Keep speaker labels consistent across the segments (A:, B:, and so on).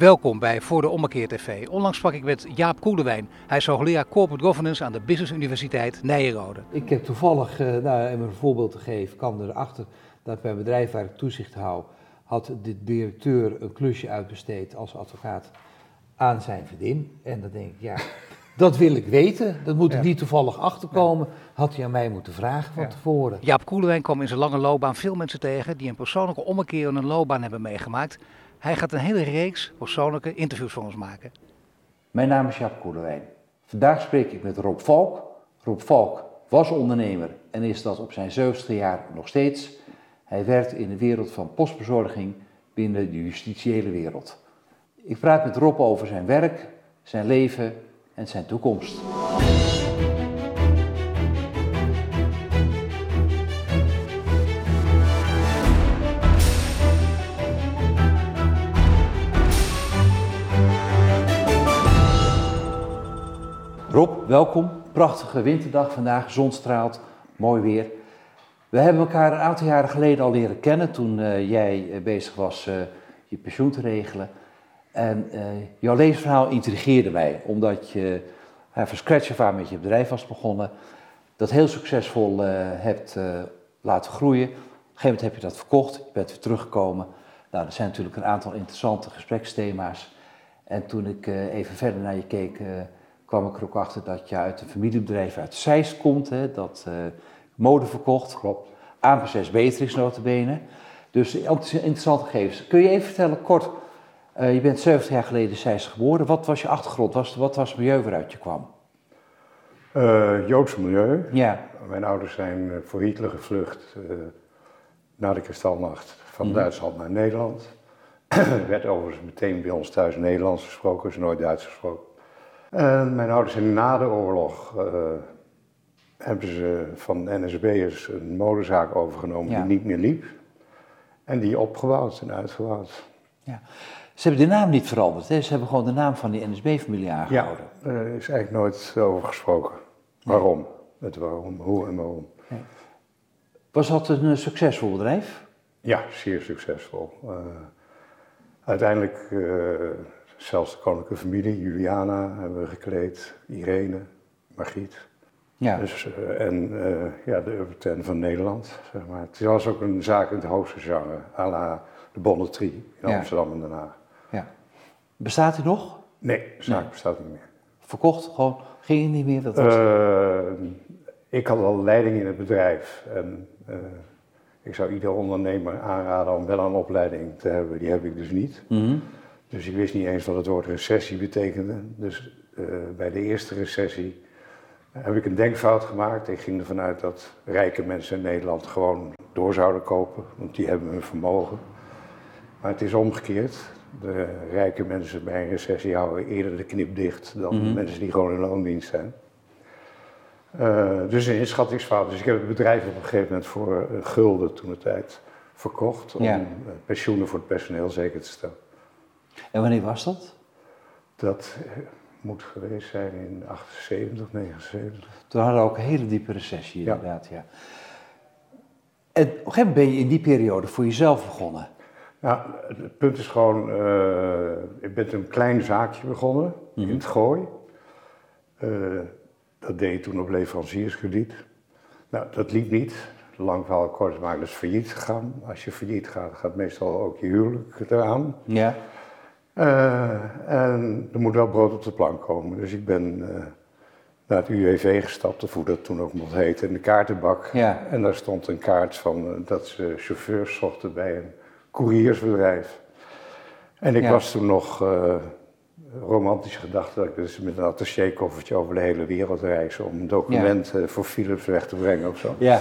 A: Welkom bij Voor de Ommekeer TV. Onlangs sprak ik met Jaap Koelewijn. Hij is hoogleraar Corporate Governance aan de Business Universiteit Nijenrode.
B: Ik heb toevallig, uh, nou, om een voorbeeld te geven, kwam erachter dat bij een bedrijf waar ik toezicht hou, had de directeur een klusje uitbesteed als advocaat aan zijn vriendin. En dan denk ik, ja, dat wil ik weten. Dat moet ik niet toevallig achterkomen. Had hij aan mij moeten vragen van tevoren.
A: Jaap Koelewijn kwam in zijn lange loopbaan veel mensen tegen die een persoonlijke ommekeer in hun loopbaan hebben meegemaakt. Hij gaat een hele reeks persoonlijke interviews voor ons maken.
B: Mijn naam is Jaap Koelewijn. Vandaag spreek ik met Rob Valk. Rob Valk was ondernemer en is dat op zijn zeventigste jaar nog steeds. Hij werkt in de wereld van postbezorging binnen de justitiële wereld. Ik praat met Rob over zijn werk, zijn leven en zijn toekomst. Rob, welkom. Prachtige winterdag vandaag, zon straalt, mooi weer. We hebben elkaar een aantal jaren geleden al leren kennen toen uh, jij uh, bezig was uh, je pensioen te regelen. En jouw levensverhaal intrigeerde mij, omdat je van scratch af aan met je bedrijf was begonnen, dat heel succesvol hebt laten groeien. Op een gegeven moment heb je dat verkocht, je bent weer teruggekomen. Nou, er zijn natuurlijk een aantal interessante gespreksthema's. En toen ik even verder naar je keek kwam ik er ook achter dat je uit een familiebedrijf uit Zeist komt, hè, dat uh, mode verkocht. Klopt. AMP6 Beatrix notabene. Dus interessante gegevens. Kun je even vertellen kort, uh, je bent 70 jaar geleden Zeist geboren. Wat was je achtergrond? Was, wat was het milieu waaruit je kwam?
C: Uh, Joods milieu.
B: Ja.
C: Mijn ouders zijn voor Hitler gevlucht na de kristalnacht van mm. Duitsland naar Nederland. er werd overigens meteen bij ons thuis Nederlands gesproken, is nooit Duits gesproken. En mijn ouders zijn na de oorlog uh, hebben ze van NSB'ers een modezaak overgenomen die niet meer liep. En die opgebouwd en uitgebouwd.
B: Ja. Ze hebben de naam niet veranderd, hè? ze hebben gewoon de naam van die NSB-familie aangehouden.
C: Ja, er is eigenlijk nooit over gesproken. Waarom? Het waarom, hoe en waarom.
B: Was dat een succesvol bedrijf?
C: Ja, zeer succesvol. Uh, uiteindelijk uh, Zelfs de koninklijke familie, Juliana hebben we gekleed, Irene, Margriet. Ja. Dus, uh, en uh, ja, de Urban van Nederland, zeg maar. Het was ook een zaak in het hoogste genre, à la de Bonnetrie in ja. Amsterdam en Den Haag.
B: Ja. Bestaat hij nog?
C: Nee, de zaak nee. bestaat niet meer.
B: Verkocht? Gewoon, ging niet meer? Dat
C: was... Uh, ik had al leiding in het bedrijf en ik zou ieder ondernemer aanraden om wel een opleiding te hebben. Die heb ik dus niet. Mm -hmm. Dus ik wist niet eens wat het woord recessie betekende. Dus uh, bij de eerste recessie heb ik een denkfout gemaakt. Ik ging ervan uit dat rijke mensen in Nederland gewoon door zouden kopen, want die hebben hun vermogen. Maar het is omgekeerd. De rijke mensen bij een recessie houden eerder de knip dicht dan mm -hmm. mensen die gewoon in loondienst zijn. Uh, dus een inschattingsfout. Dus ik heb het bedrijf op een gegeven moment voor een gulden toen de tijd verkocht om ja. pensioenen voor het personeel zeker te stellen.
B: En wanneer was dat?
C: Dat moet geweest zijn in 78, 79.
B: Toen hadden we ook een hele diepe recessie inderdaad, ja. En op een gegeven moment ben je in die periode voor jezelf begonnen.
C: Ja, het punt is gewoon, uh, ik ben een klein zaakje begonnen mm -hmm. in het Gooi. Uh, dat deed je toen op leverancierskrediet. Nou, dat liep niet. Lang verhaal kort maken, is failliet gegaan. Als je failliet gaat, gaat meestal ook je huwelijk eraan.
B: Ja.
C: Uh, en er moet wel brood op de plank komen. Dus ik ben uh, naar het UWV gestapt, of hoe dat toen ook mocht heten, in de kaartenbak.
B: Ja.
C: En daar stond een kaart van uh, dat ze chauffeurs zochten bij een couriersbedrijf. En ik ja. was toen nog romantisch gedacht dat ik dus met een attachékoffertje over de hele wereld reis om een document ja. voor Philips weg te brengen of zo.
B: Ja.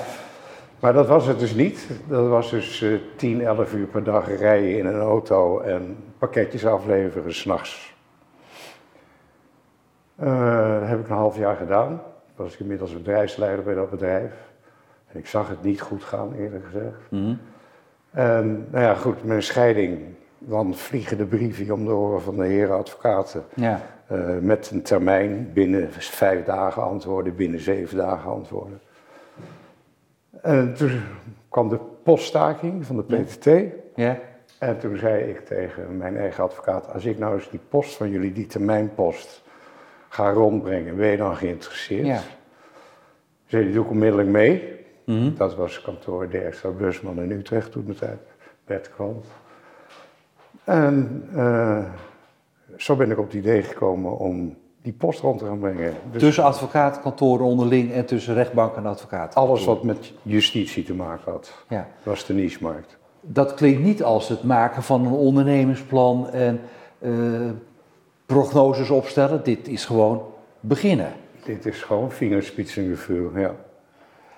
C: Maar dat was het dus niet. Dat was dus uh, 10, 11 uur per dag rijden in een auto en pakketjes afleveren s'nachts. Uh, dat heb ik een half jaar gedaan. Was ik inmiddels bedrijfsleider bij dat bedrijf. En ik zag het niet goed gaan, eerlijk gezegd.
B: Mm -hmm.
C: En nou ja, goed, mijn scheiding. Dan vliegen de brieven om de oren van de heren advocaten.
B: Ja.
C: Uh, met een termijn binnen vijf dagen antwoorden, binnen zeven dagen antwoorden. En toen kwam de poststaking van de PTT.
B: Ja.
C: En toen zei ik tegen mijn eigen advocaat, als ik nou eens die post van jullie, die termijnpost, ga rondbrengen, ben je dan geïnteresseerd?
B: Ja.
C: Zei die, doe ik onmiddellijk mee.
B: Mhm.
C: Dat was kantoor Dijkstra Busman in Utrecht toen de tijd, Bert Krant. En eh, zo ben ik op het idee gekomen om die post rond te gaan brengen. Dus
B: Tussen advocaatkantoren onderling en tussen rechtbank en advocaat.
C: alles wat met justitie te maken had,
B: Ja.
C: was de niche-markt.
B: Dat klinkt niet als het maken van een ondernemingsplan en eh, prognoses opstellen. Dit is gewoon beginnen.
C: Dit is gewoon vingerspitsengevoel, ja.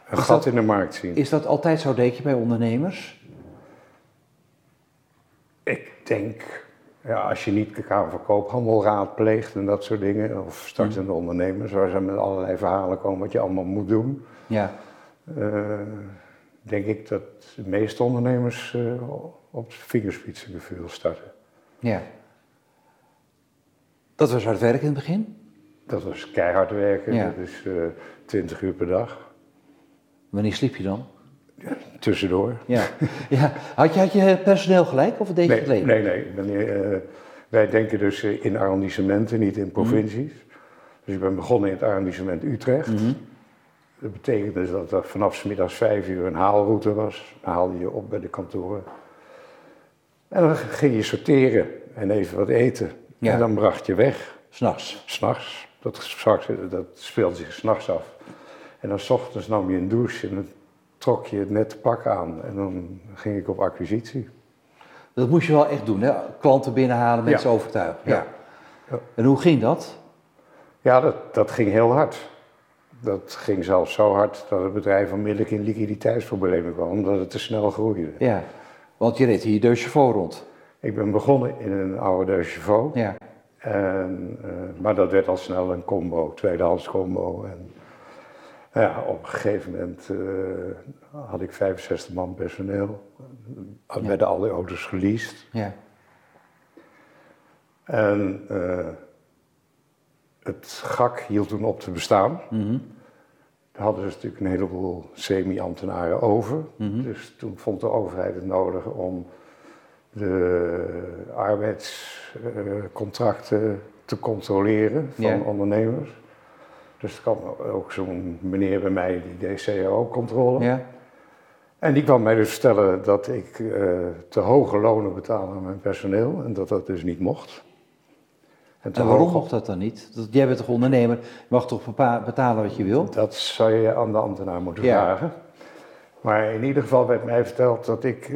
C: Een
B: Is
C: gat
B: dat-
C: in de markt zien.
B: Is dat altijd zo, denk je, bij ondernemers?
C: Ik denk, ja, als je niet de Kamer van Koophandel raadpleegt en dat soort dingen, of startende ondernemers, waar ze met allerlei verhalen komen wat je allemaal moet doen,
B: Ja.
C: eh, denk ik dat de meeste ondernemers eh, op vingerspitsengevoel starten.
B: ja. Dat was hard werken in het begin.
C: Dat was keihard werken,
B: Ja.
C: dat is eh 20 uur per dag,
B: Wanneer sliep je dan?
C: tussendoor.
B: Ja. ja. Had, je, had je personeel gelijk of deed je het alleen?
C: nee, nee. Wanneer, eh, wij denken dus in arrondissementen, niet in provincies. Dus ik ben begonnen in het arrondissement Utrecht.
B: Mhm.
C: Dat betekent dus dat er vanaf 's middags vijf uur een haalroute was. Dan haalde je op bij de kantoren. En dan ging je sorteren en even wat eten.
B: Ja.
C: En dan bracht je weg,
B: S'nachts.
C: s'nachts. Dat, dat speelde zich s'nachts af. En dan 's ochtends nam je een douche en dan trok je het nette pak aan. En dan ging ik op acquisitie.
B: Dat moest je wel echt doen, hè? Klanten binnenhalen, mensen
C: Ja.
B: overtuigen. Ja.
C: Ja. Ja.
B: En hoe ging dat?
C: Ja, dat, dat ging heel hard. Dat ging zelfs zo hard dat het bedrijf onmiddellijk in liquiditeitsproblemen kwam, omdat het te snel groeide.
B: Ja. Want je reed hier de chauffeur rond.
C: Ik ben begonnen in een oude De Chauveau,
B: Ja.
C: en, eh, maar dat werd al snel een combo, tweedehands combo. En, ja, op een gegeven moment eh, had ik 65 man personeel. Er werden alle auto's geleased.
B: Ja.
C: En eh, het GAK hield toen op te bestaan.
B: Mhm.
C: Daar hadden ze natuurlijk een heleboel semi-ambtenaren over.
B: Mhm.
C: Dus toen vond de overheid het nodig om de arbeidscontracten te controleren van ondernemers. Dus er kwam ook zo'n meneer bij mij die deed CAO-controle. En die kwam mij dus vertellen dat ik eh, te hoge lonen betaalde aan mijn personeel en dat dat dus niet mocht.
B: En waarom mocht dat dan niet? Dat, jij bent toch ondernemer, je mag toch betalen wat je wil?
C: Dat zou je aan de ambtenaar moeten
B: Ja.
C: vragen. Maar in ieder geval werd mij verteld dat ik eh,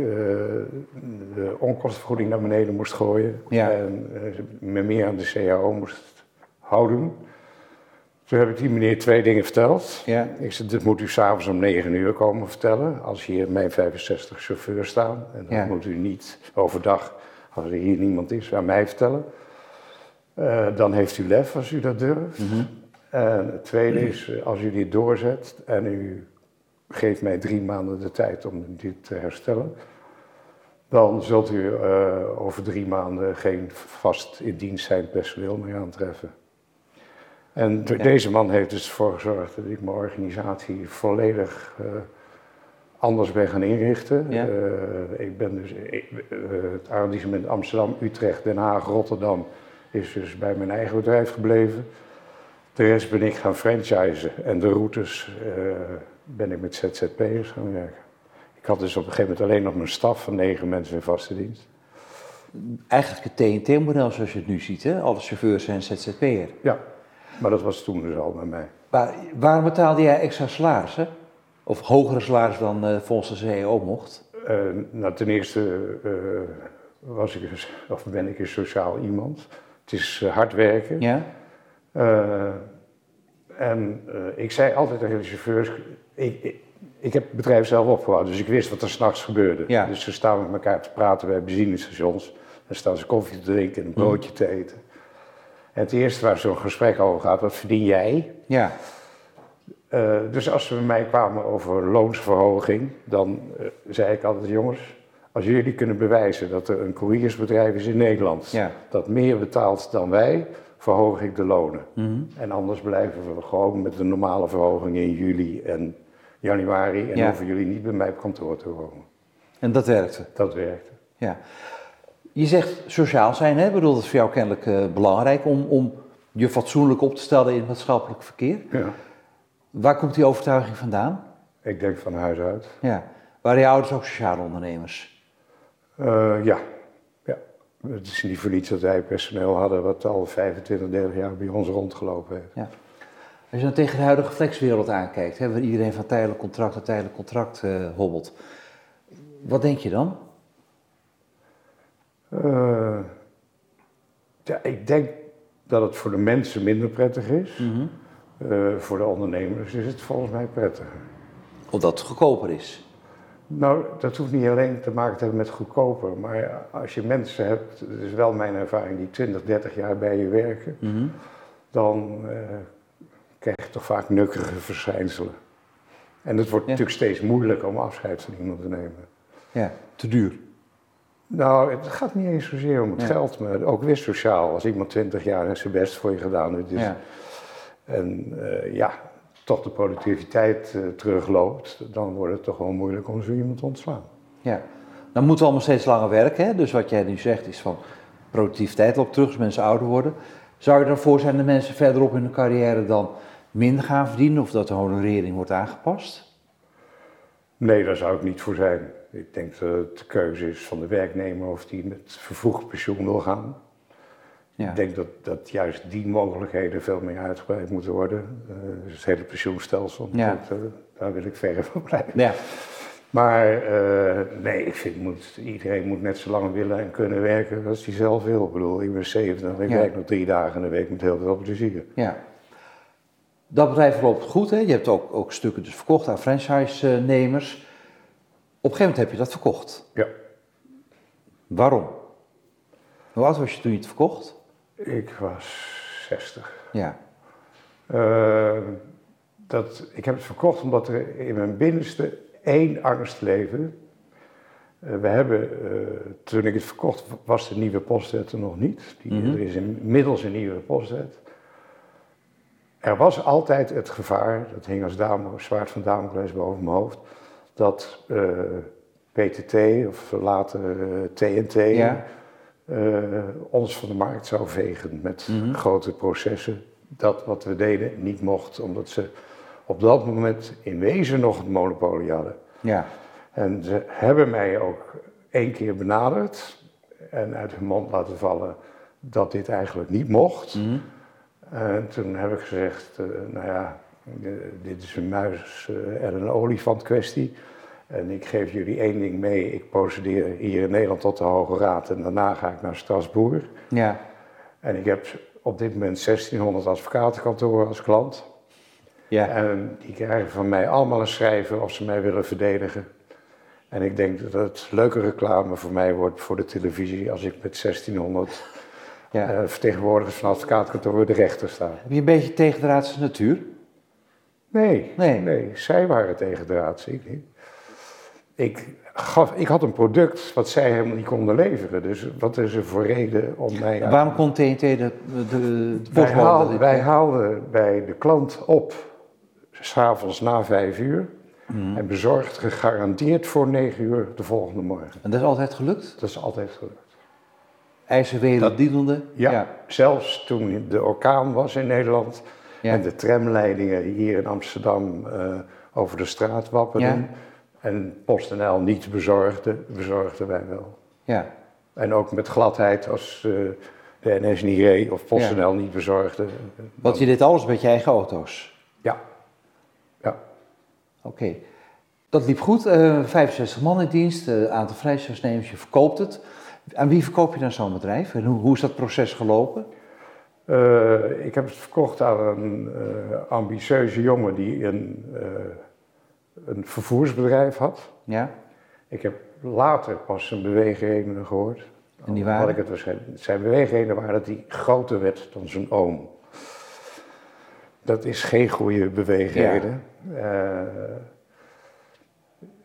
C: de onkostenvergoeding naar beneden moest gooien.
B: Ja.
C: En eh, me meer aan de CAO moest houden. Toen heb ik die meneer twee dingen verteld.
B: Ja.
C: Ik zei, dit moet u s'avonds om 9 uur komen vertellen. Als hier mijn 65 chauffeurs staan. En dat
B: Ja.
C: moet u niet overdag, als er hier niemand is, aan mij vertellen. Eh, dan heeft u lef als u dat durft.
B: Mhm.
C: En het tweede is, eh, als u dit doorzet en u geeft mij drie maanden de tijd om dit te herstellen, dan zult u eh, over drie maanden geen vast in dienst zijn personeel meer aantreffen. En
B: Ja.
C: deze man heeft dus ervoor gezorgd dat ik mijn organisatie volledig anders ben gaan inrichten.
B: Ja.
C: Ik ben dus, het arrondissement Amsterdam, Utrecht, Den Haag, Rotterdam is dus bij mijn eigen bedrijf gebleven. De rest ben ik gaan franchisen en de routes eh, ben ik met ZZP'ers gaan werken. Ik had dus op een gegeven moment alleen nog mijn staf van negen mensen in vaste dienst.
B: Eigenlijk het TNT-model zoals je het nu ziet, hè? Alle chauffeurs zijn ZZP'er.
C: Ja, maar dat was toen dus al bij mij.
B: Maar waarom betaalde jij extra salarissen? Of hogere salaris dan eh, volgens de CEO mocht?
C: Eh, nou, ten eerste was ik, dus- of ben ik een sociaal iemand. Het is eh, hard werken.
B: Ja?
C: Eh, en eh, ik zei altijd tegen de chauffeurs, ik, ik, ik heb het bedrijf zelf opgebouwd, dus ik wist wat er s'nachts gebeurde.
B: Ja.
C: Dus ze staan met elkaar te praten bij benzinestations. Dan staan ze koffie te drinken en een broodje te eten. En het eerste waar zo'n gesprek over gaat, wat verdien jij?
B: Ja.
C: Dus als ze bij mij kwamen over loonsverhoging, dan zei ik altijd, jongens, als jullie kunnen bewijzen dat er een couriersbedrijf is in Nederland
B: Ja.
C: dat meer betaalt dan wij, verhoog ik de lonen.
B: Mhm.
C: En anders blijven we gewoon met de normale verhoging in juli en januari en
B: Ja.
C: hoeven jullie niet bij mij op kantoor te komen.
B: En dat werkte.
C: Dat werkte.
B: Ja. Je zegt sociaal zijn, hè? Ik bedoel, dat is voor jou kennelijk eh, belangrijk om, om je fatsoenlijk op te stellen in het maatschappelijk verkeer.
C: Ja.
B: Waar komt die overtuiging vandaan?
C: Ik denk van huis uit.
B: Ja. Waren je ouders ook sociale ondernemers?
C: Eh, ja. ja. Het is niet voor niets dat wij personeel hadden wat al 25, 30 jaar bij ons rondgelopen heeft.
B: Ja. Als je dan tegen de huidige flexwereld aankijkt, hè, waar iedereen van tijdelijk contract naar tijdelijk contract eh, hobbelt, wat denk je dan?
C: Eh, ja, ik denk dat het voor de mensen minder prettig is. Eh, voor de ondernemers is het volgens mij prettiger.
B: Omdat het goedkoper is.
C: Nou, dat hoeft niet alleen te maken te hebben met goedkoper. Maar als je mensen hebt, dat is wel mijn ervaring, die 20, 30 jaar bij je werken, dan eh, krijg je toch vaak nukkerige verschijnselen. En het wordt
B: Ja.
C: natuurlijk steeds moeilijker om afscheid van iemand te nemen.
B: Ja, te duur.
C: Nou, het gaat niet eens zozeer om het
B: Ja.
C: geld, maar ook weer sociaal. Als iemand 20 jaar zijn best voor je gedaan heeft, dus,
B: Ja.
C: en eh, ja, toch de productiviteit eh, terugloopt, dan wordt het toch wel moeilijk om zo iemand te ontslaan.
B: Ja. Dan moeten we allemaal steeds langer werken. Hè? Dus wat jij nu zegt is van productiviteit loopt terug als mensen ouder worden. Zou je ervoor zijn dat mensen verderop in hun carrière dan minder gaan verdienen of dat de honorering wordt aangepast?
C: Nee, daar zou ik niet voor zijn. Ik denk dat het de keuze is van de werknemer of die met vervroegd pensioen wil gaan.
B: Ja.
C: Ik denk dat, dat juist die mogelijkheden veel meer uitgebreid moeten worden. Dus het hele pensioenstelsel,
B: Ja.
C: dat, daar wil ik verre van blijven.
B: Ja.
C: Maar eh, nee, ik vind moet, iedereen moet net zo lang willen en kunnen werken als hij zelf wil. Ik bedoel, ik ben 70 en ik werk nog drie dagen in de week met heel veel plezier.
B: ja. Dat bedrijf loopt goed. Hè? Je hebt ook, ook stukken dus verkocht aan franchise-nemers. Op een gegeven moment heb je dat verkocht.
C: Ja,
B: Waarom? Hoe oud was je toen je het verkocht?
C: Ik was 60.
B: Ja.
C: Eh, dat, ik heb het verkocht omdat er in mijn binnenste één angst leefde. Eh, we hebben, eh, toen ik het verkocht, was de nieuwe postwet er nog niet. Die,
B: Mhm.
C: Er is inmiddels een nieuwe postwet. Er was altijd het gevaar, dat hing als dame, zwaard van Damocles boven mijn hoofd, dat PTT of later TNT
B: Ja.
C: Eh, ons van de markt zou vegen met
B: Mhm.
C: grote processen. Dat wat we deden niet mocht, omdat ze op dat moment in wezen nog het monopolie hadden.
B: Ja.
C: En ze hebben mij ook één keer benaderd en uit hun mond laten vallen dat dit eigenlijk niet mocht.
B: Mhm.
C: En toen heb ik gezegd, eh, nou ja, eh, dit is een muis en een olifant kwestie. En ik geef jullie één ding mee, ik procedeer hier in Nederland tot de Hoge Raad en daarna ga ik naar Strasbourg.
B: Ja.
C: En ik heb op dit moment 1600 advocatenkantoren als klant.
B: Ja.
C: En die krijgen van mij allemaal een schrijven of ze mij willen verdedigen. En ik denk dat het leuke reclame voor mij wordt voor de televisie als ik met 1600
B: ja.
C: eh, vertegenwoordigers van advocatenkantoren de rechter sta.
B: Heb je een beetje tegendraadse natuur?
C: Nee,
B: Nee.
C: nee, zij waren tegen draad, ik niet. Ik, gaf, ik had een product wat zij helemaal niet konden leveren. Dus wat is er voor reden om mij... uit-
B: Waarom kon TNT de, de,
C: wij,
B: postbode-
C: haal- wij haalden bij de klant op, s'avonds na vijf uur.
B: Mhm.
C: En bezorgd gegarandeerd voor negen uur de volgende morgen.
B: En dat is altijd gelukt?
C: Dat is altijd gelukt.
B: IJzerwereld dienende?
C: Ja,
B: Ja.
C: zelfs toen de orkaan was in Nederland
B: Ja.
C: en de tramleidingen hier in Amsterdam eh, over de straat wapperden.
B: Ja.
C: En PostNL niet bezorgde, bezorgden wij wel.
B: ja.
C: En ook met gladheid als eh, de NS niet reed of PostNL niet bezorgde.
B: Want je deed alles met je eigen auto's?
C: Ja. Ja.
B: Oké. Dat liep goed. eh 65 man in dienst, een aantal vrijstellingsnemers, je verkoopt het. Aan wie verkoop je dan zo'n bedrijf? En hoe, hoe is dat proces gelopen?
C: Eh, ik heb het verkocht aan een eh, ambitieuze jongen die een, eh, een vervoersbedrijf had.
B: Ja?
C: Ik heb later pas zijn beweegredenen gehoord.
B: En die
C: Had
B: waren?
C: ik het waarschijnlijk. Zijn beweegredenen waren dat hij groter werd dan zijn oom. Dat is geen goede beweegreden. Eh,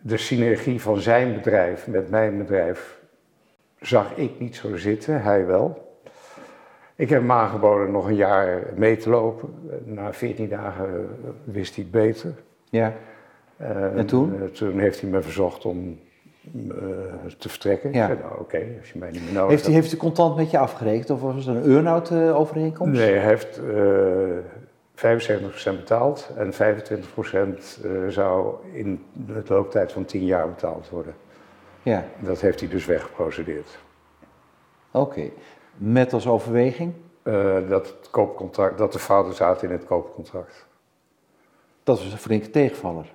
C: de synergie van zijn bedrijf met mijn bedrijf zag ik niet zo zitten, hij wel. Ik heb hem aangeboden nog een jaar mee te lopen. Na 14 dagen wist hij het beter.
B: Ja.
C: Eh,
B: En toen?
C: eh, toen heeft hij me verzocht om eh, te vertrekken.
B: Ja.
C: Ik zei, nou oké, als je mij niet meer nodig
B: Heeft hij,
C: hebt.
B: heeft hij contant met je afgerekend of was het een earn-out eh, overeenkomst?
C: Nee, hij heeft eh 75% betaald en 25% eh, zou in de looptijd van 10 jaar betaald worden.
B: Ja,
C: Dat heeft hij dus weggeprocedeerd.
B: oké. Met als overweging?
C: Dat, het koopcontract, dat de fouten zaten in het koopcontract.
B: Dat was een flinke tegenvaller.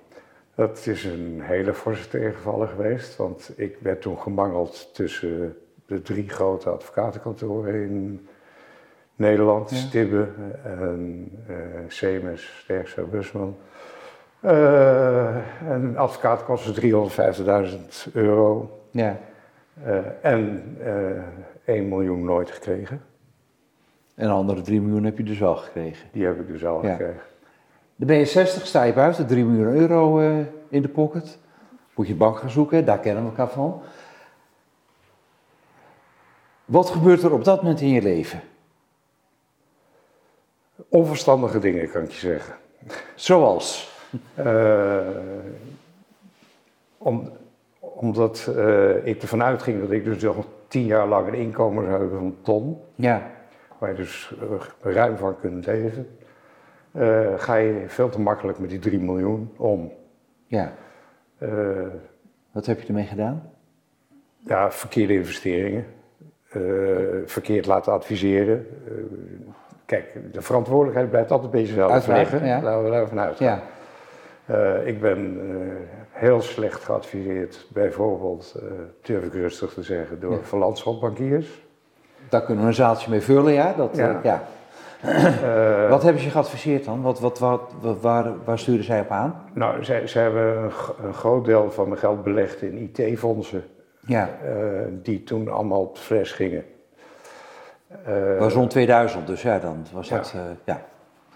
C: Dat is een hele forse tegenvaller geweest, want ik werd toen gemangeld tussen de drie grote advocatenkantoren in Nederland,
B: Ja.
C: Stibbe en eh Semes, Sterkse Busman. Eh, en een advocaat kostte 350.000 euro
B: Ja.
C: eh, en eh 1 miljoen nooit gekregen.
B: En de andere 3 miljoen heb je dus wel gekregen.
C: Die heb ik dus al
B: Ja.
C: gekregen.
B: Dan ben je 60, sta je buiten, 3 miljoen euro eh, in de pocket. Moet je bank gaan zoeken, daar kennen we elkaar van. Wat gebeurt er op dat moment in je leven?
C: Onverstandige dingen kan ik je zeggen.
B: Zoals?
C: Eh, om, omdat eh, ik ervan uitging dat ik dus nog tien jaar lang een inkomen zou hebben van een ton,
B: Ja,
C: waar je dus ruim van kunt leven, eh, ga je veel te makkelijk met die 3 miljoen om.
B: ja.
C: Eh,
B: Wat heb je ermee gedaan?
C: ja, verkeerde investeringen, eh, verkeerd laten adviseren. Kijk, de verantwoordelijkheid blijft altijd bij jezelf
B: Uiteraard,
C: liggen.
B: ja.
C: Laten we daarvan uitgaan.
B: Ja,
C: Eh, ik ben heel slecht geadviseerd, bijvoorbeeld, durf ik rustig te zeggen, door
B: Ja. Daar kunnen we een zaaltje mee vullen, ja. Dat,
C: Ja.
B: ja.
C: Eh,
B: Wat hebben ze geadviseerd dan? Wat, wat, wat, wat- waar, waar sturen zij op aan?
C: Nou, zij, zij hebben een, groot deel van mijn geld belegd in IT-fondsen,
B: Ja,
C: eh, die toen allemaal op de fles gingen. Eh,
B: was rond 2000, dus ja, dan was
C: Ja.
B: dat, eh, ja.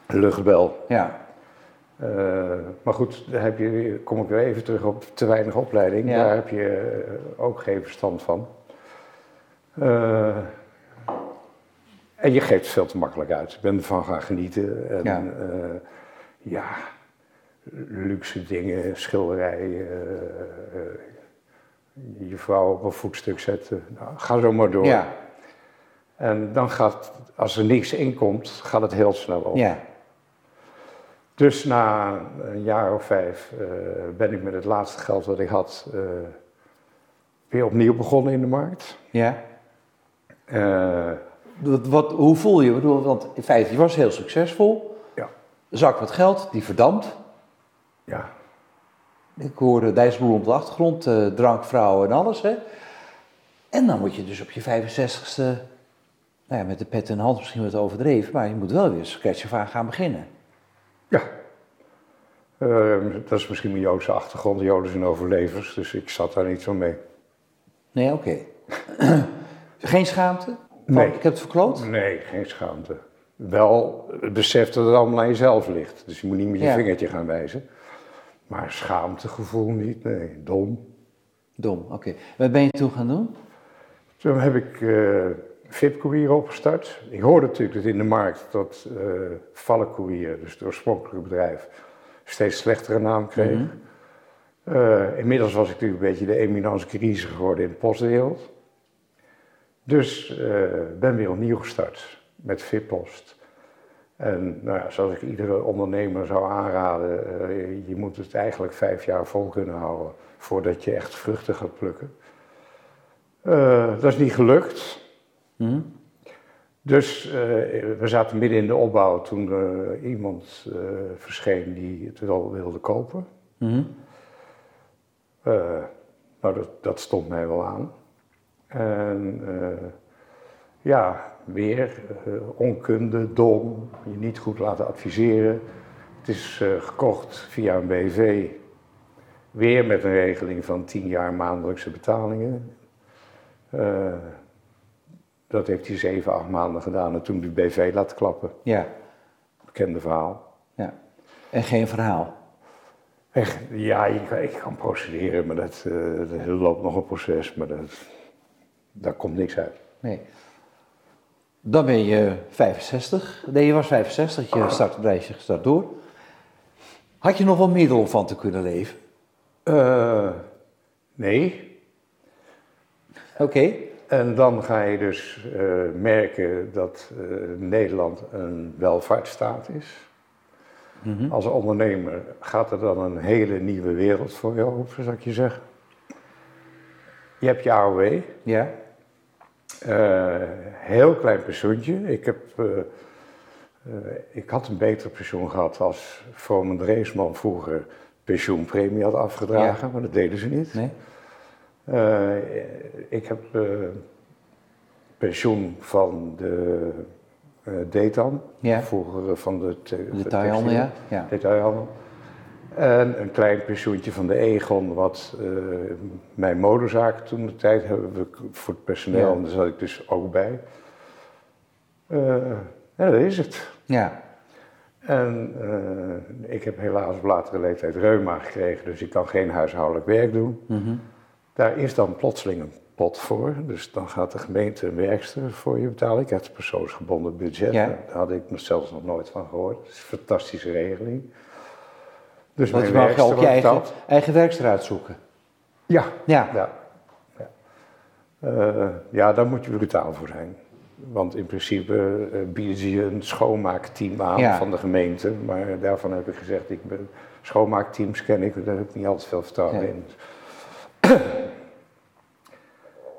C: Luchtbel.
B: Ja,
C: Eh, maar goed, daar heb je, kom ik weer even terug op te weinig opleiding.
B: Ja.
C: Daar heb je eh, ook geen verstand van. Eh, en je geeft het veel te makkelijk uit. Ik ben ervan gaan genieten. En,
B: Ja.
C: ja. ja, luxe dingen, schilderijen, eh, eh, je vrouw op een voetstuk zetten. Nou, ga zo maar door.
B: ja,
C: En dan gaat, als er niks in komt, gaat het heel snel op.
B: ja.
C: Dus na een jaar of vijf eh, ben ik met het laatste geld dat ik had eh, weer opnieuw begonnen in de markt.
B: ja.
C: Eh,
B: Wat, wat, hoe voel je? Bedoel, want in feite, je was heel succesvol.
C: Ja.
B: Zak wat geld, die verdampt.
C: ja,
B: Ik hoorde Dijsselbloem op de achtergrond, eh, drank, vrouwen en alles. Hè? En dan moet je dus op je 65ste, nou ja, met de pet in de hand misschien wat overdreven, maar je moet wel weer scratch of aan gaan beginnen.
C: ja. Eh, dat is misschien mijn Joodse achtergrond. Joden zijn overlevers, dus ik zat daar niet zo mee.
B: Nee, oké. Geen schaamte?
C: Nee.
B: Ik heb het verkloot?
C: Nee, geen schaamte. Wel het besef dat het allemaal aan jezelf ligt. Dus je moet niet met je
B: Ja.
C: vingertje gaan wijzen. Maar schaamtegevoel niet, nee, dom.
B: Dom, oké. Wat ben je toen gaan doen?
C: Toen heb ik eh VIP-courier opgestart. Ik hoorde natuurlijk dat in de markt dat eh Vallencourier, dus het oorspronkelijke bedrijf, steeds slechtere naam kreeg.
B: Mhm.
C: Eh, inmiddels was ik natuurlijk een beetje de eminence grise geworden in de postwereld. Dus eh, ben weer opnieuw gestart met VIP-post. En nou ja, zoals ik iedere ondernemer zou aanraden, eh, je moet het eigenlijk vijf jaar vol kunnen houden voordat je echt vruchten gaat plukken. Eh, dat is niet gelukt.
B: Hm?
C: Dus we zaten midden in de opbouw toen eh, iemand verscheen die het wel wilde kopen.
B: Mhm.
C: Nou, dat, dat stond mij wel aan. En eh, ja, weer eh, onkunde, dom, je niet goed laten adviseren. Het is eh, gekocht via een BV, weer met een regeling van 10 jaar maandelijkse betalingen. Dat heeft hij 7, 8 maanden gedaan en toen de BV laten klappen.
B: Ja,
C: Bekende verhaal.
B: ja. En geen verhaal.
C: Echt, ja, ik, ik kan procederen, maar dat, er loopt nog een proces, maar dat, daar komt niks uit.
B: Nee. Dan ben je 65. Nee, je was 65, je startbedrijfje gestart door. Had je nog wel middel om van te kunnen leven?
C: Eh, nee,
B: Oké.
C: En dan ga je dus eh, merken dat eh, Nederland een welvaartsstaat is.
B: Mhm.
C: Als ondernemer gaat er dan een hele nieuwe wereld voor je open, zou ik je zeggen. Je hebt je AOW,
B: Ja.
C: Eh, heel klein pensioentje. Ik, heb, eh, eh, ik had een beter pensioen gehad als Vroom Dreesman vroeger pensioenpremie had afgedragen, maar dat deden ze niet.
B: Nee?
C: Ik heb pensioen van de eh Detan,
B: Ja.
C: vroeger van de, te-
B: Detailhandel, ja? Ja.
C: detailhandel. En een klein pensioentje van de Egon, wat eh, mijn modezaak toen de tijd hebben we voor het personeel,
B: Ja.
C: en daar zat ik dus ook bij. Eh, ja, dat is het.
B: Ja.
C: En eh, ik heb helaas op latere leeftijd reuma gekregen, dus ik kan geen huishoudelijk werk doen.
B: Mhm.
C: Daar is dan plotseling een pot voor, dus dan gaat de gemeente een werkster voor je betalen. Ik heb een persoonsgebonden budget,
B: Ja.
C: daar had ik zelfs nog nooit van gehoord. Dat is een fantastische regeling. Dus
B: Want
C: mijn
B: je ook je eigen, eigen werkster uitzoeken.
C: Ja,
B: Ja.
C: ja. Ja. Eh, ja, daar moet je brutaal voor zijn. Want in principe eh, bieden ze je een schoonmaakteam aan
B: Ja.
C: van de gemeente. Maar daarvan heb ik gezegd, ik ben, schoonmaakteams ken ik, daar heb ik niet altijd veel vertrouwen
B: Ja.
C: in.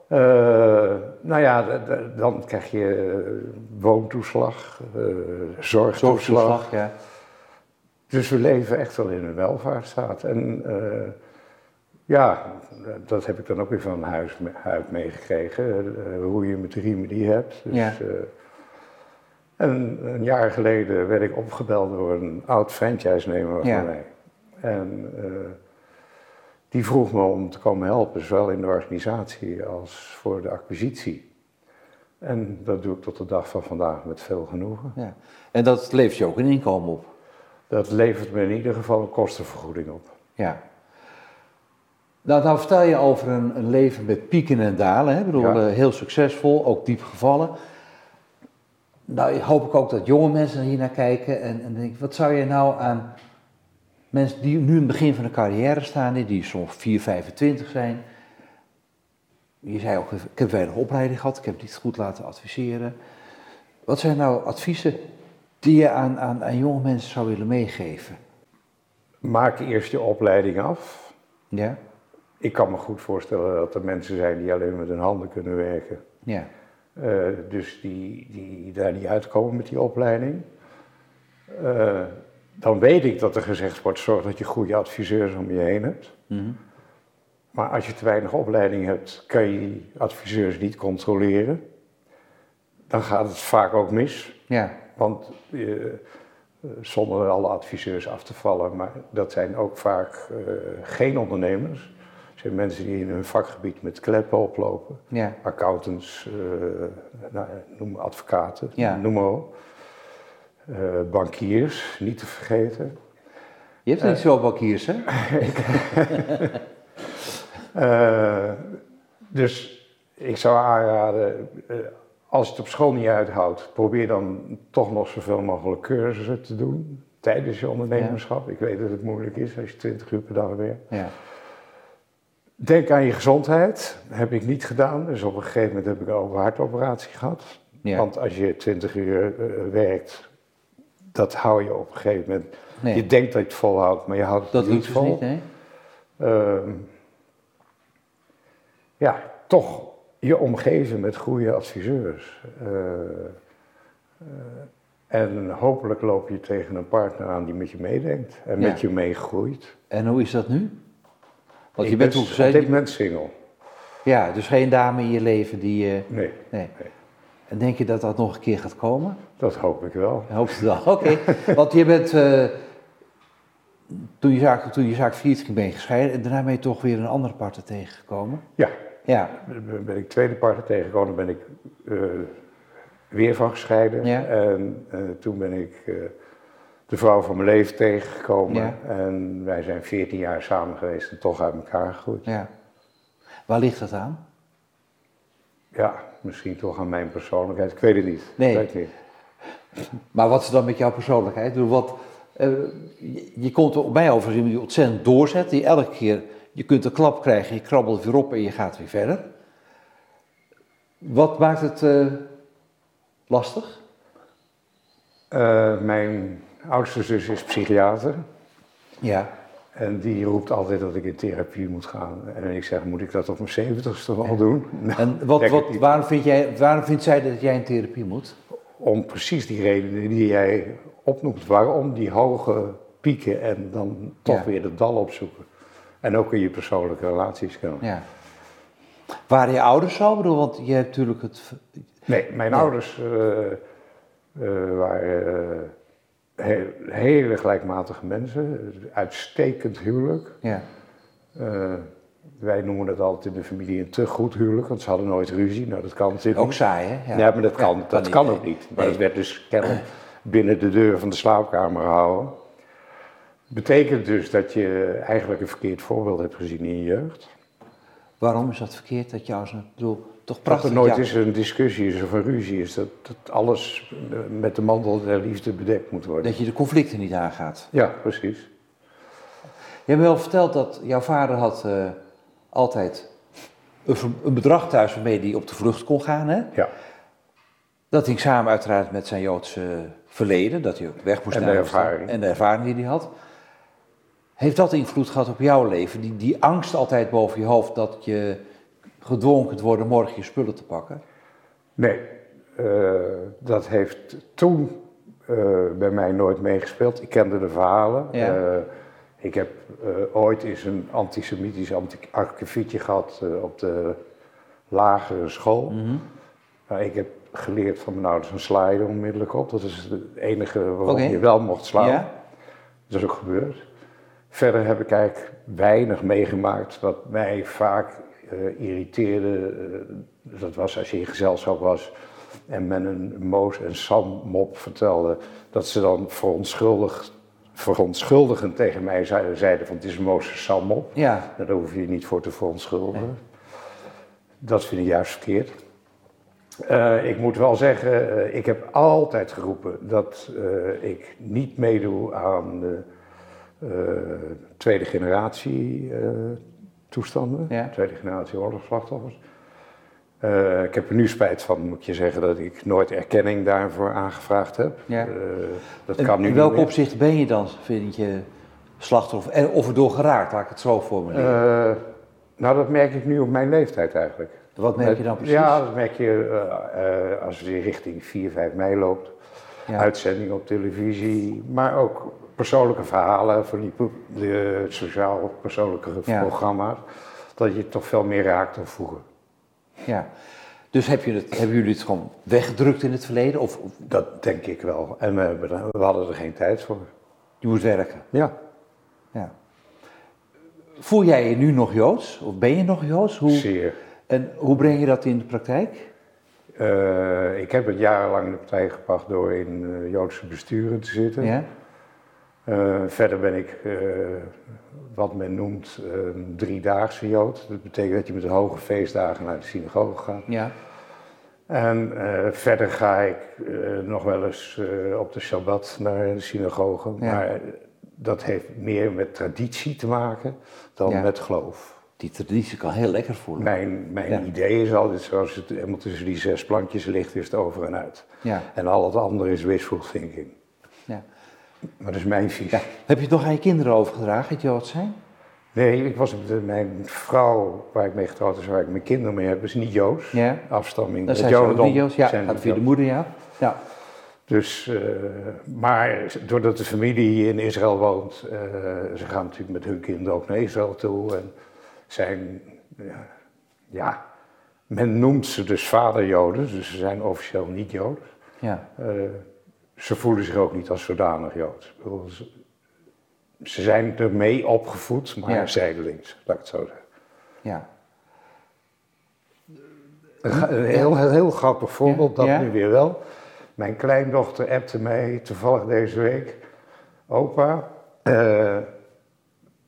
C: Eh, nou ja, dan krijg je woontoeslag, zorgtoeslag.
B: Zorgtoeslag, ja.
C: Dus we leven echt wel in een welvaartsstaat. En eh, ja, dat heb ik dan ook weer van huis uit meegekregen. eh, hoe je met de riemen die hebt. Dus,
B: Ja.
C: eh, en een jaar geleden werd ik opgebeld door een oud franchise-nemer van
B: Ja.
C: mij. En die vroeg me om te komen helpen, zowel in de organisatie als voor de acquisitie. En dat doe ik tot de dag van vandaag met veel genoegen.
B: ja. En dat levert je ook een inkomen op.
C: Dat levert me in ieder geval een kostenvergoeding op.
B: Ja. Nou, nou vertel je over een, een leven met pieken en dalen. Hè? Ik bedoel,
C: Ja.
B: eh, heel succesvol, ook diep gevallen. Nou, hoop ik ook dat jonge mensen hier naar kijken en, en denken, wat zou je nou aan mensen die nu in het begin van een carrière staan, die- soms 4, 25 zijn. Je zei ook, ik heb weinig opleiding gehad, ik heb niet goed laten adviseren. Wat zijn nou adviezen die je aan, aan, aan jonge mensen zou willen meegeven?
C: Maak eerst je opleiding af.
B: Ja?
C: Ik kan me goed voorstellen dat er mensen zijn die alleen met hun handen kunnen werken.
B: Ja.
C: Eh, dus die, die daar niet uitkomen met die opleiding. Eh, dan weet ik dat er gezegd wordt, zorg dat je goede adviseurs om je heen hebt.
B: Mhm.
C: Maar als je te weinig opleiding hebt, kan je die adviseurs niet controleren. Dan gaat het vaak ook mis.
B: Ja.
C: Want eh, eh, zonder alle adviseurs af te vallen, maar dat zijn ook vaak eh, geen ondernemers. Het zijn mensen die in hun vakgebied met kleppen oplopen.
B: Ja.
C: Accountants, nou, noem advocaten,
B: Ja.
C: noem maar op. Bankiers, niet te vergeten.
B: Je hebt niet zo bankiers, hè?
C: Dus ik zou aanraden, als je het op school niet uithoudt, probeer dan toch nog zoveel mogelijk cursussen te doen tijdens je ondernemerschap. Ik weet dat het moeilijk is als je 20 uur per dag werkt.
B: Ja.
C: Denk aan je gezondheid. Dat heb ik niet gedaan. Dus op een gegeven moment heb ik een open hartoperatie gehad.
B: Ja.
C: Want als je 20 uur eh, werkt, dat hou je op een gegeven moment.
B: Nee.
C: Je denkt dat je het volhoudt, maar je houdt het
B: Dat
C: niet
B: lukt dus
C: vol.
B: niet, hè?
C: Ehm, ja, toch je omgeven met goede adviseurs. Eh, eh, en hopelijk loop je tegen een partner aan die met je meedenkt en
B: Ja.
C: met je meegroeit.
B: En hoe is dat nu? Want je
C: Ik
B: bent
C: ben
B: toen
C: op dit moment single.
B: ja, dus geen dame in je leven die... eh,
C: Nee,
B: nee.
C: Nee.
B: En denk je dat dat nog een keer gaat komen?
C: dat hoop ik wel.
B: Hoop het wel. Oké. Want je bent, toen, je zaak, toen je zaak failliet ging, ben je gescheiden. En daarna ben je toch weer een andere partner tegengekomen.
C: Ja,
B: Ja.
C: ben ik tweede partner tegengekomen, ben ik eh, weer van gescheiden.
B: Ja.
C: En eh, toen ben ik eh, de vrouw van mijn leven tegengekomen.
B: Ja.
C: En wij zijn 14 jaar samen geweest en toch uit elkaar gegroeid.
B: ja. Waar ligt dat aan?
C: Ja, misschien toch aan mijn persoonlijkheid. Ik weet het niet.
B: Nee.
C: Ik weet het niet.
B: Maar wat is dan met jouw persoonlijkheid? Ik bedoel, Wat, je, je komt er op mij over als iemand die ontzettend doorzet. Die elke keer, je kunt een klap krijgen, je krabbelt weer op en je gaat weer verder. Wat maakt het eh, lastig?
C: Eh, mijn oudste zus is psychiater.
B: Ja.
C: En die roept altijd dat ik in therapie moet gaan. En ik zeg, moet ik dat op mijn zeventigste wel doen? Nou,
B: En wat,
C: ik
B: wat,
C: niet.
B: waarom, vind jij, waarom vindt zij dat jij in therapie moet?
C: Om precies die redenen die jij opnoemt. Waarom die hoge pieken en dan toch
B: Ja.
C: weer de dal opzoeken. En ook in je persoonlijke relaties gaan.
B: Ja. Waren je ouders zo? Ik bedoel, Want je hebt natuurlijk het...
C: Nee, mijn ouders eh, eh, waren eh, he- hele gelijkmatige mensen. Uitstekend huwelijk.
B: Ja.
C: Wij noemen het altijd in de familie een te goed huwelijk, want ze hadden nooit ruzie. Nou, dat kan natuurlijk
B: Ook saai, hè?
C: Ja, maar dat kan,
B: Ja,
C: dat
B: niet,
C: kan
B: nee.
C: ook niet. Maar
B: Nee.
C: het werd dus kennelijk binnen de deur van de slaapkamer gehouden. Betekent dus dat je eigenlijk een verkeerd voorbeeld hebt gezien in je jeugd.
B: Waarom is dat verkeerd dat jou. Ik bedoel, toch
C: Dat
B: prachtig.
C: er nooit
B: ja.
C: eens een discussie is of een ruzie is. Dat, dat alles eh, met de mantel der liefde bedekt moet worden.
B: Dat je de conflicten niet aangaat.
C: Ja, precies.
B: Je hebt me wel verteld dat jouw vader had eh, altijd een, een bedrag thuis waarmee hij op de vlucht kon gaan. Hè?
C: Ja.
B: Dat hing samen uiteraard met zijn Joodse verleden, dat hij ook weg moest
C: En de
B: naar
C: ervaring.
B: En de ervaring die hij had. Heeft dat invloed gehad op jouw leven? Die, die angst altijd boven je hoofd dat je gedwongen kunt worden morgen je spullen te pakken?
C: Nee, eh, dat heeft toen eh, bij mij nooit meegespeeld. Ik kende de verhalen.
B: Ja.
C: Eh, ik heb ooit eens een antisemitisch anti- akkefietje gehad eh, op de lagere school.
B: Mhm.
C: Nou, ik heb geleerd van mijn ouders een slaan onmiddellijk op. Dat is het enige waarop je wel mocht slaan.
B: Ja?
C: Dat is ook gebeurd. Verder heb ik eigenlijk weinig meegemaakt wat mij vaak eh, irriteerde. eh, dat was als je in gezelschap was en men een Moos en Sam mop vertelde, dat ze dan verontschuldigd, verontschuldigend tegen mij zeiden, zeiden van het is een Moos en Sam mop.
B: Ja.
C: Nou, Daar hoef je je niet voor te verontschuldigen. Dat vind ik juist verkeerd. Eh, ik moet wel zeggen, ik heb altijd geroepen dat ik niet meedoe aan de tweede generatie eh, toestanden,
B: Ja.
C: tweede generatie oorlogsslachtoffers. Eh, ik heb er nu spijt van, moet je zeggen, dat ik nooit erkenning daarvoor aangevraagd heb.
B: Ja.
C: Eh, dat
B: En
C: kan nu
B: in welk opzicht ben je dan, vind je, slachtoffer? En of erdoor geraakt, laat ik het zo formuleren.
C: Eh, nou, dat merk ik nu op mijn leeftijd eigenlijk.
B: Wat merk je dan precies?
C: Ja, dat merk je eh, eh, als je richting 4, 5 mei loopt.
B: Ja.
C: Uitzendingen op televisie, maar ook persoonlijke verhalen van die de sociaal-persoonlijke
B: Ja.
C: programma's. Dat je toch veel meer raakt dan vroeger.
B: Ja. Dus heb je het, hebben jullie het gewoon weggedrukt in het verleden? Of, of
C: Dat denk ik wel. En we, hadden er geen tijd voor.
B: je moet werken?
C: Ja.
B: Ja. Voel jij je nu nog Joods? Of ben je nog Joods? Hoe,
C: Zeer.
B: en hoe breng je dat in de praktijk?
C: Eh, ik heb het jarenlang in de partij gebracht door in eh, Joodse besturen te zitten.
B: Ja?
C: Eh, verder ben ik eh, wat men noemt een driedaagse Jood. Dat betekent dat je met de hoge feestdagen naar de synagoge gaat.
B: Ja.
C: En eh, verder ga ik eh, nog wel eens eh, op de Shabbat naar de synagoge.
B: Ja.
C: Maar dat heeft meer met traditie te maken dan
B: Ja.
C: met geloof.
B: Die traditie kan heel lekker voelen.
C: Mijn, mijn
B: Ja.
C: idee is altijd, zoals het helemaal tussen die zes plankjes ligt, is het over en uit.
B: Ja.
C: En al het andere is wishful thinking.
B: Ja.
C: Maar dat is mijn.
B: Ja. Heb je het nog aan je kinderen overgedragen, het Joods zijn?
C: Nee, ik was, de- mijn vrouw waar ik mee getrouwd is, waar ik mijn kinderen mee heb, is niet Joods.
B: Ja.
C: Afstamming.
B: Dat zijn
C: Jodendom
B: niet Joods? Ja,
C: zijn
B: gaat via de moeder, ja. Ja.
C: Dus, eh, maar doordat de familie in Israël woont, eh, ze gaan natuurlijk met hun kinderen ook naar Israël toe. En zijn, ja, ja, men noemt ze dus vaderjoden, dus ze zijn officieel niet Joods.
B: ja.
C: Ze voelen zich ook niet als zodanig Joods. Ze, zijn ermee opgevoed, maar
B: Ja.
C: zijdelings, laat ik het zo zeggen.
B: ja.
C: Een, heel, heel, heel grappig voorbeeld, dat
B: Ja?
C: nu weer wel. Mijn kleindochter appte mij toevallig deze week. Opa, eh,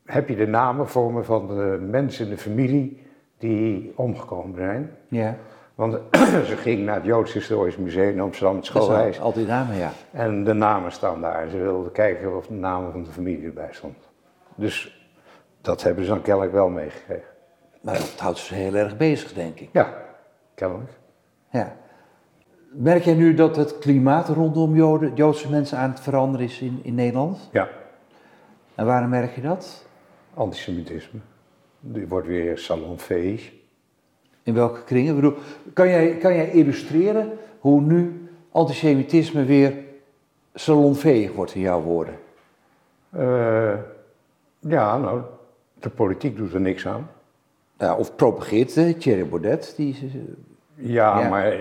C: heb je de namen voor me van de mensen in de familie die omgekomen zijn?
B: ja.
C: Want ze ging naar het Joods Historisch Museum in Amsterdam met
B: Dat is
C: schoolreis.
B: al- altijd namen, ja.
C: En de namen staan daar. En ze wilde kijken of de namen van de familie erbij stond. Dus dat hebben ze dan kennelijk wel meegekregen.
B: Maar dat houdt ze heel erg bezig, denk ik.
C: Ja, kennelijk.
B: Ja. Merk jij nu dat het klimaat rondom Joden, Joodse mensen aan het veranderen is in, in Nederland?
C: Ja,
B: En waarom merk je dat?
C: antisemitisme. Die wordt weer salonveeg.
B: In welke kringen? Ik bedoel, kan, jij, kan jij illustreren hoe nu antisemitisme weer salonveeg wordt in jouw woorden?
C: Eh, ja, nou, de politiek doet er niks aan.
B: Ja, of propageert uh, Thierry Baudet? Die, eh,
C: Ja,
B: Ja.
C: maar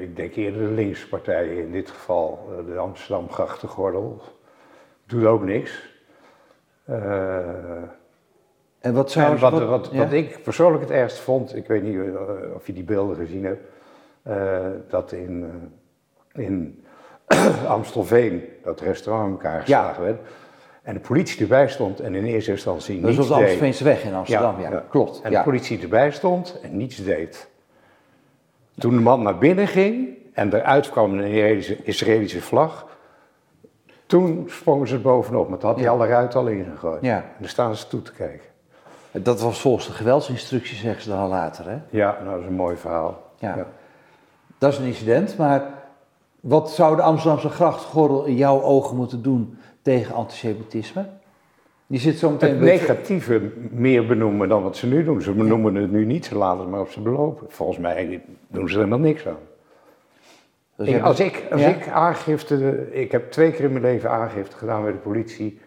C: ik denk eerder de linkse partijen, in dit geval de Amsterdam Grachtengordel, doet ook niks. Eh,
B: en wat zou
C: en wat,
B: wat-
C: wat,
B: ja?
C: wat ik persoonlijk het ergst vond, ik weet niet eh, of je die beelden gezien hebt, eh, dat in, eh, in Amstelveen dat restaurant in elkaar geslagen werd. En de politie erbij stond en in eerste instantie
B: Dat is
C: niets
B: op de
C: deed.
B: Amstelveense weg in Amsterdam, ja. Klopt.
C: En de politie erbij stond en niets deed. Toen de man naar binnen ging en eruit kwam een Israëlische, Israëlische vlag, toen sprongen ze er bovenop. Maar toen had hij
B: Ja.
C: alle ruiten al ingegooid.
B: Ja.
C: En daar staan ze toe te kijken.
B: Dat was volgens de geweldsinstructie, zeggen ze dan later. Hè?
C: Ja, nou dat is een mooi verhaal.
B: Ja. Dat is een incident, maar wat zou de Amsterdamse grachtgordel in jouw ogen moeten doen tegen antisemitisme? Je zit zo meteen
C: Het
B: beetje-
C: negatieve meer benoemen dan wat ze nu doen. Ze benoemen het nu niet, ze laten het maar op ze belopen. Volgens mij doen ze er helemaal niks aan.
B: Dus
C: Ik- als ik, als
B: Ja?
C: ik aangifte, ik heb twee keer in mijn leven aangifte gedaan bij de politie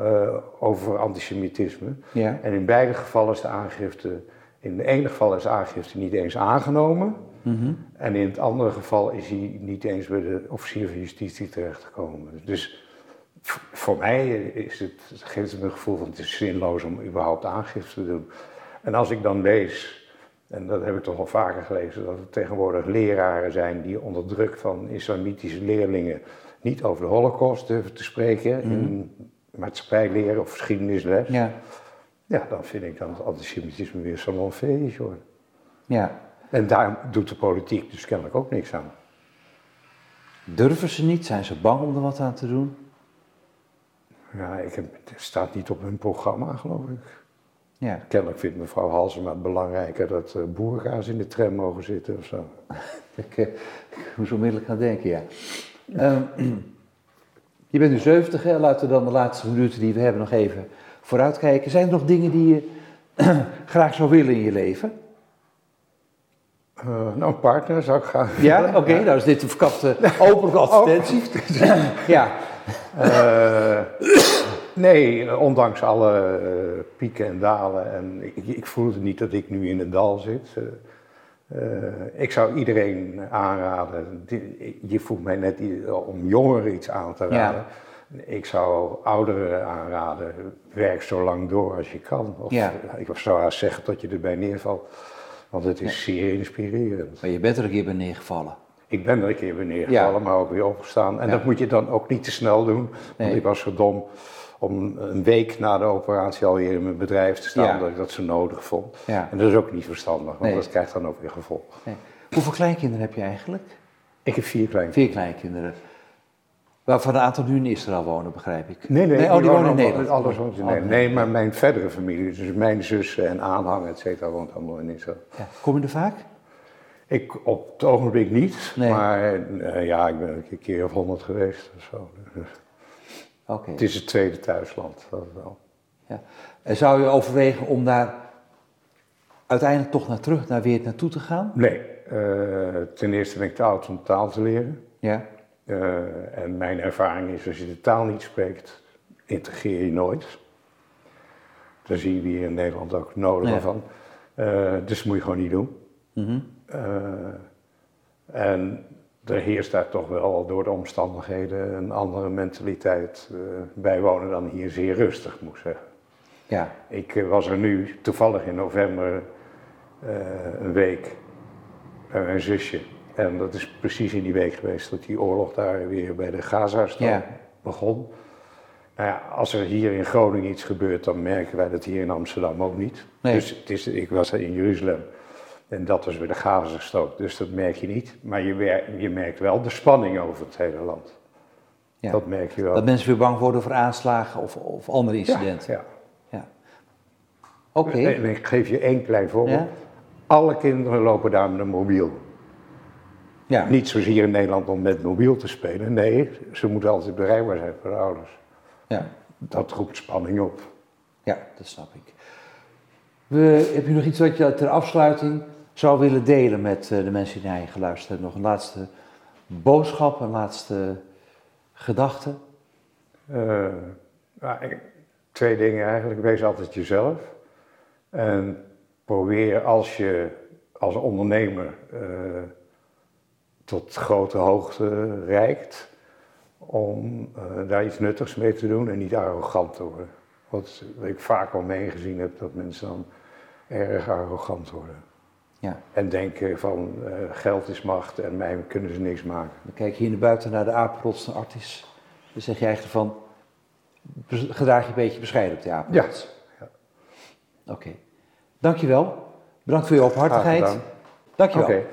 C: eh, over antisemitisme.
B: Ja.
C: En in beide gevallen is de aangifte, in het ene geval is de aangifte niet eens aangenomen.
B: Mhm.
C: En in het andere geval is hij niet eens bij de officier van justitie terechtgekomen. Dus voor mij is het, geeft het me een gevoel van het is zinloos om überhaupt aangifte te doen. En als ik dan lees, en dat heb ik toch al vaker gelezen, dat er tegenwoordig leraren zijn die onder druk van islamitische leerlingen niet over de holocaust durven te spreken in maatschappijleer of geschiedenisles.
B: Ja,
C: Ja, dan vind ik dat het antisemitisme weer salonveeg wordt.
B: ja.
C: En daar doet de politiek dus kennelijk ook niks aan.
B: Durven ze niet? Zijn ze bang om er wat aan te doen?
C: Ja, ik heb, het staat niet op hun programma, geloof ik.
B: Ja.
C: Kennelijk vindt mevrouw Halsema het belangrijker dat uh, boerga's in de tram mogen zitten of zo.
B: Ik, eh, ik moest onmiddellijk gaan denken, ja. Ehm, je bent nu 70, hè? laten we dan de laatste minuten die we hebben nog even vooruitkijken. Zijn er nog dingen die je graag zou willen in je leven?
C: Uh, nou, een partner zou ik graag
B: Ja, oké, nou is dit een verkapte openlijke advertentie. ja,
C: Eh, nee, ondanks alle eh, pieken en dalen. En ik, ik voel het niet dat ik nu in het dal zit. Eh, eh, ik zou iedereen aanraden. Je vroeg mij net om jongeren iets aan te raden. Ik zou ouderen aanraden. Werk zo lang door als je kan. Of
B: Ja.
C: ik zou haast zeggen dat je erbij neervalt. Want het is zeer inspirerend.
B: maar je bent er een keer bij neergevallen.
C: Ik ben er een keer weer neergevallen,
B: Ja.
C: maar ook weer opgestaan. En dat moet je dan ook niet te snel doen. Want
B: Nee.
C: ik was zo dom om een week na de operatie alweer in mijn bedrijf te staan,
B: Ja.
C: dat ik dat zo nodig vond.
B: Ja.
C: En dat is ook niet verstandig, want
B: Nee.
C: dat krijgt dan ook weer gevolgen.
B: Nee. Hoeveel kleinkinderen heb je eigenlijk?
C: Ik heb vier kleine.
B: Vier kleinkinderen. Waarvan een aantal nu in Israël wonen, begrijp ik.
C: Nee, nee,
B: oh, die wonen in Nederland.
C: Alles woont in
B: Oh,
C: Nederland. Nee, maar mijn verdere familie, dus mijn zussen en aanhang, et cetera, woont allemaal in Israël.
B: Ja. Kom je er vaak?
C: Ik op het ogenblik niet,
B: Nee.
C: maar eh, ja, ik ben een keer of honderd geweest of zo. Het is het tweede thuisland, dat wel.
B: Ja. En zou je overwegen om daar uiteindelijk toch naar terug, naar weer naartoe te gaan?
C: Nee, eh, ten eerste ben ik te oud om taal te leren.
B: Ja.
C: Eh, en mijn ervaring is, als je de taal niet spreekt, integreer je nooit. Daar zien we hier in Nederland ook nodig
B: Ja.
C: van. Eh, dus dat moet je gewoon niet doen.
B: Mhm.
C: Eh, en er heerst daar toch wel door de omstandigheden een andere mentaliteit. Uh, wij wonen dan hier zeer rustig, moet ik zeggen.
B: Ja.
C: Ik uh, was er nu toevallig in november uh, een week bij mijn zusje. En dat is precies in die week geweest dat die oorlog daar weer bij de Gaza-strook
B: Ja.
C: begon. Nou ja, als er hier in Groningen iets gebeurt, dan merken wij dat hier in Amsterdam ook niet.
B: Nee.
C: Dus het is, ik was in Jeruzalem en dat was weer de Gazastrook, dus dat merk je niet. Maar je, je merkt wel de spanning over het hele land.
B: ja.
C: Dat merk je wel.
B: Dat mensen weer bang worden voor aanslagen of, of andere incidenten.
C: Ja,
B: Ja. Oké.
C: ik geef je één klein voorbeeld. Alle kinderen lopen daar met een mobiel.
B: Ja.
C: Niet zozeer in Nederland om met mobiel te spelen. Nee, ze moeten altijd bereikbaar zijn voor de ouders.
B: Ja.
C: Dat roept spanning op.
B: Ja, dat snap ik. We, heb je nog iets wat je ter afsluiting zou willen delen met eh, de mensen die naar je geluisterd hebben? Nog een laatste boodschap, een laatste gedachte?
C: Eh, nou, twee dingen eigenlijk. Wees altijd jezelf. En probeer als je als ondernemer eh, tot grote hoogte reikt, om daar iets nuttigs mee te doen en niet arrogant te worden. Wat ik vaak al meegezien heb, dat mensen dan erg arrogant worden.
B: Ja.
C: En denken van eh, geld is macht en mij kunnen ze niks maken.
B: Dan kijk je hier naar buiten naar de apenrots van Artis. Dan zeg je eigenlijk van, gedraag je een beetje bescheiden op de apenrots.
C: Ja.
B: Oké. Dankjewel. Bedankt voor je openhartigheid. Dankjewel.
C: Oké.